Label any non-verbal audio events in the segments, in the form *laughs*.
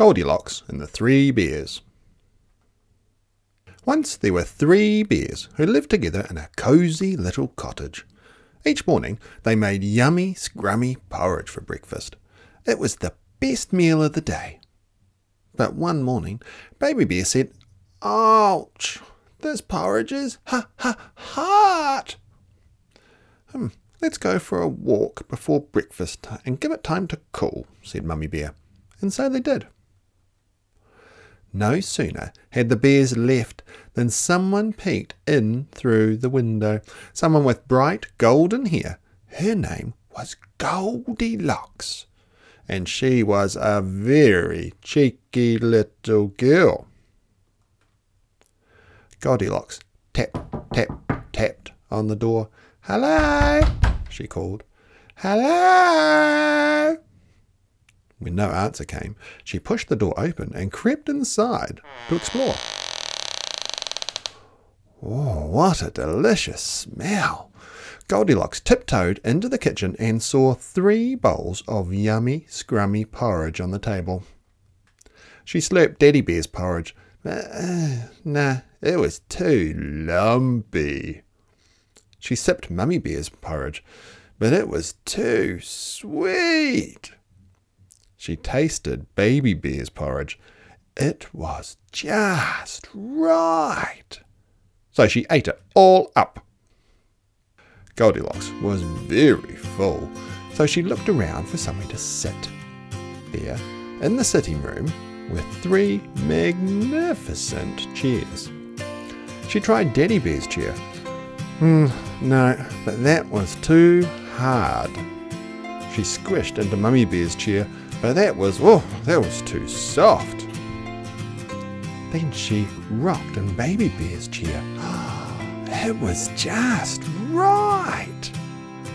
Goldilocks and the Three Bears. Once there were three bears who lived together in a cosy little cottage. Each morning they made yummy, scrummy porridge for breakfast. It was the best meal of the day. But one morning, Baby Bear said, Ouch! This porridge is ha ha hot! Hmm, let's go for a walk before breakfast and give it time to cool, said Mummy Bear. And so they did. No sooner had the bears left than someone peeked in through the window. Someone with bright golden hair. Her name was Goldilocks, and she was a very cheeky little girl. Goldilocks tap, tap, tapped on the door. Hello, she called. Hello. When no answer came, she pushed the door open and crept inside to explore. Oh, what a delicious smell! Goldilocks tiptoed into the kitchen and saw three bowls of yummy, scrummy porridge on the table. She slurped Daddy Bear's porridge. Uh, nah, it was too lumpy. She sipped Mummy Bear's porridge, but it was too sweet. She tasted Baby Bear's porridge. It was just right. So she ate it all up. Goldilocks was very full, so she looked around for somewhere to sit. There, in the sitting room, were three magnificent chairs. She tried Daddy Bear's chair. Hmm, no, but that was too hard. She squished into Mummy Bear's chair but that was, oh, that was too soft. Then she rocked in Baby Bear's chair. *gasps* It was just right.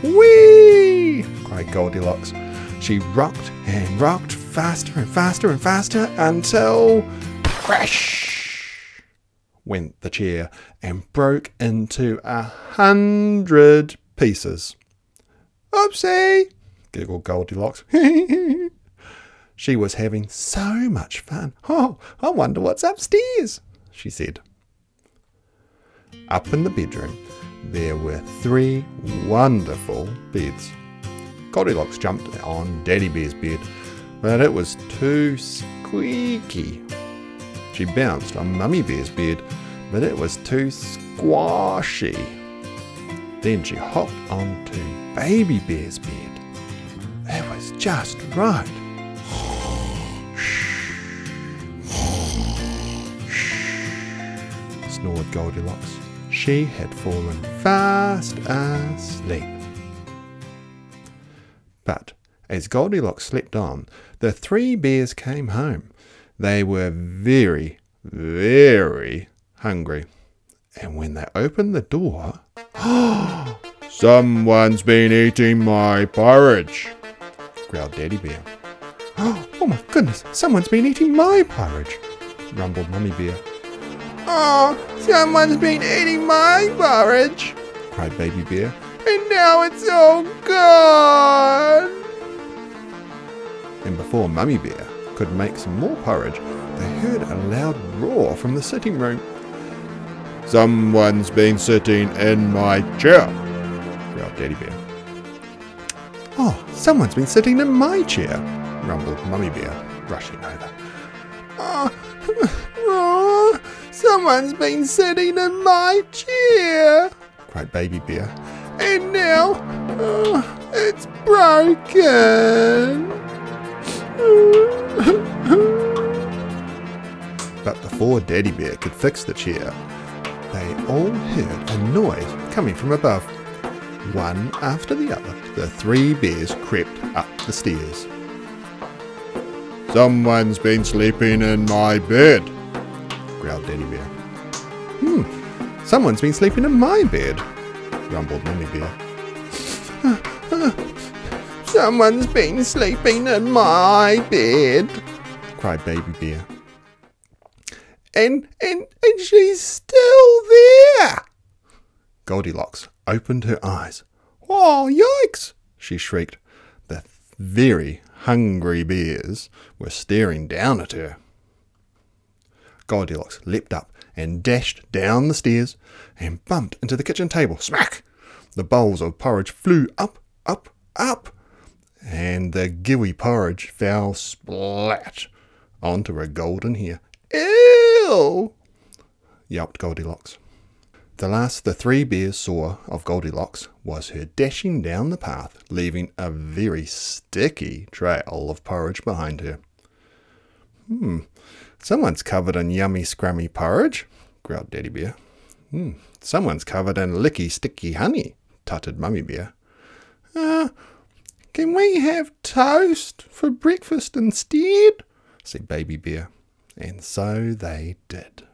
Whee! cried Goldilocks. She rocked and rocked faster and faster and faster until crash went the chair and broke into a hundred pieces. Oopsie! giggled Goldilocks. *laughs* She was having so much fun. Oh, I wonder what's upstairs, she said. Up in the bedroom, there were three wonderful beds. Goldilocks jumped on Daddy Bear's bed, but it was too squeaky. She bounced on Mummy Bear's bed, but it was too squashy. Then she hopped onto Baby Bear's bed. It was just right. Snored Goldilocks. She had fallen fast asleep. But as Goldilocks slept on, the three bears came home. They were very, very hungry. And when they opened the door, *gasps* Someone's been eating my porridge, growled Daddy Bear. *gasps* Oh my goodness, someone's been eating my porridge, rumbled Mummy Bear. Oh, someone's been eating my porridge, cried Baby Bear, and now it's all gone. And before Mummy Bear could make some more porridge, they heard a loud roar from the sitting room. Someone's been sitting in my chair, growled Daddy Bear. Oh, someone's been sitting in my chair, rumbled Mummy Bear, rushing over. Oh, *laughs* oh, Someone's been sitting in my chair, cried Baby Bear. And now oh, it's broken. but before Daddy Bear could fix the chair, they all heard a noise coming from above. One after the other, the three bears crept up the stairs. Someone's been sleeping in my bed, growled Daddy Bear. Hmm, someone's been sleeping in my bed, rumbled Mummy Bear. *laughs* someone's been sleeping in my bed, cried Baby Bear. And, and, and she's still there! Goldilocks opened her eyes. Oh, yikes! she shrieked. The very hungry bears were staring down at her. Goldilocks leapt up and dashed down the stairs and bumped into the kitchen table. Smack! The bowls of porridge flew up, up, up, and the gooey porridge fell splat onto her golden hair. Ew! yelped Goldilocks. The last the three bears saw of Goldilocks was her dashing down the path, leaving a very sticky trail of porridge behind her. Hmm, someone's covered in yummy, scrummy porridge, growled Daddy Bear. Hmm, someone's covered in licky, sticky honey, tutted Mummy Bear. Uh, can we have toast for breakfast instead? said Baby Bear. And so they did.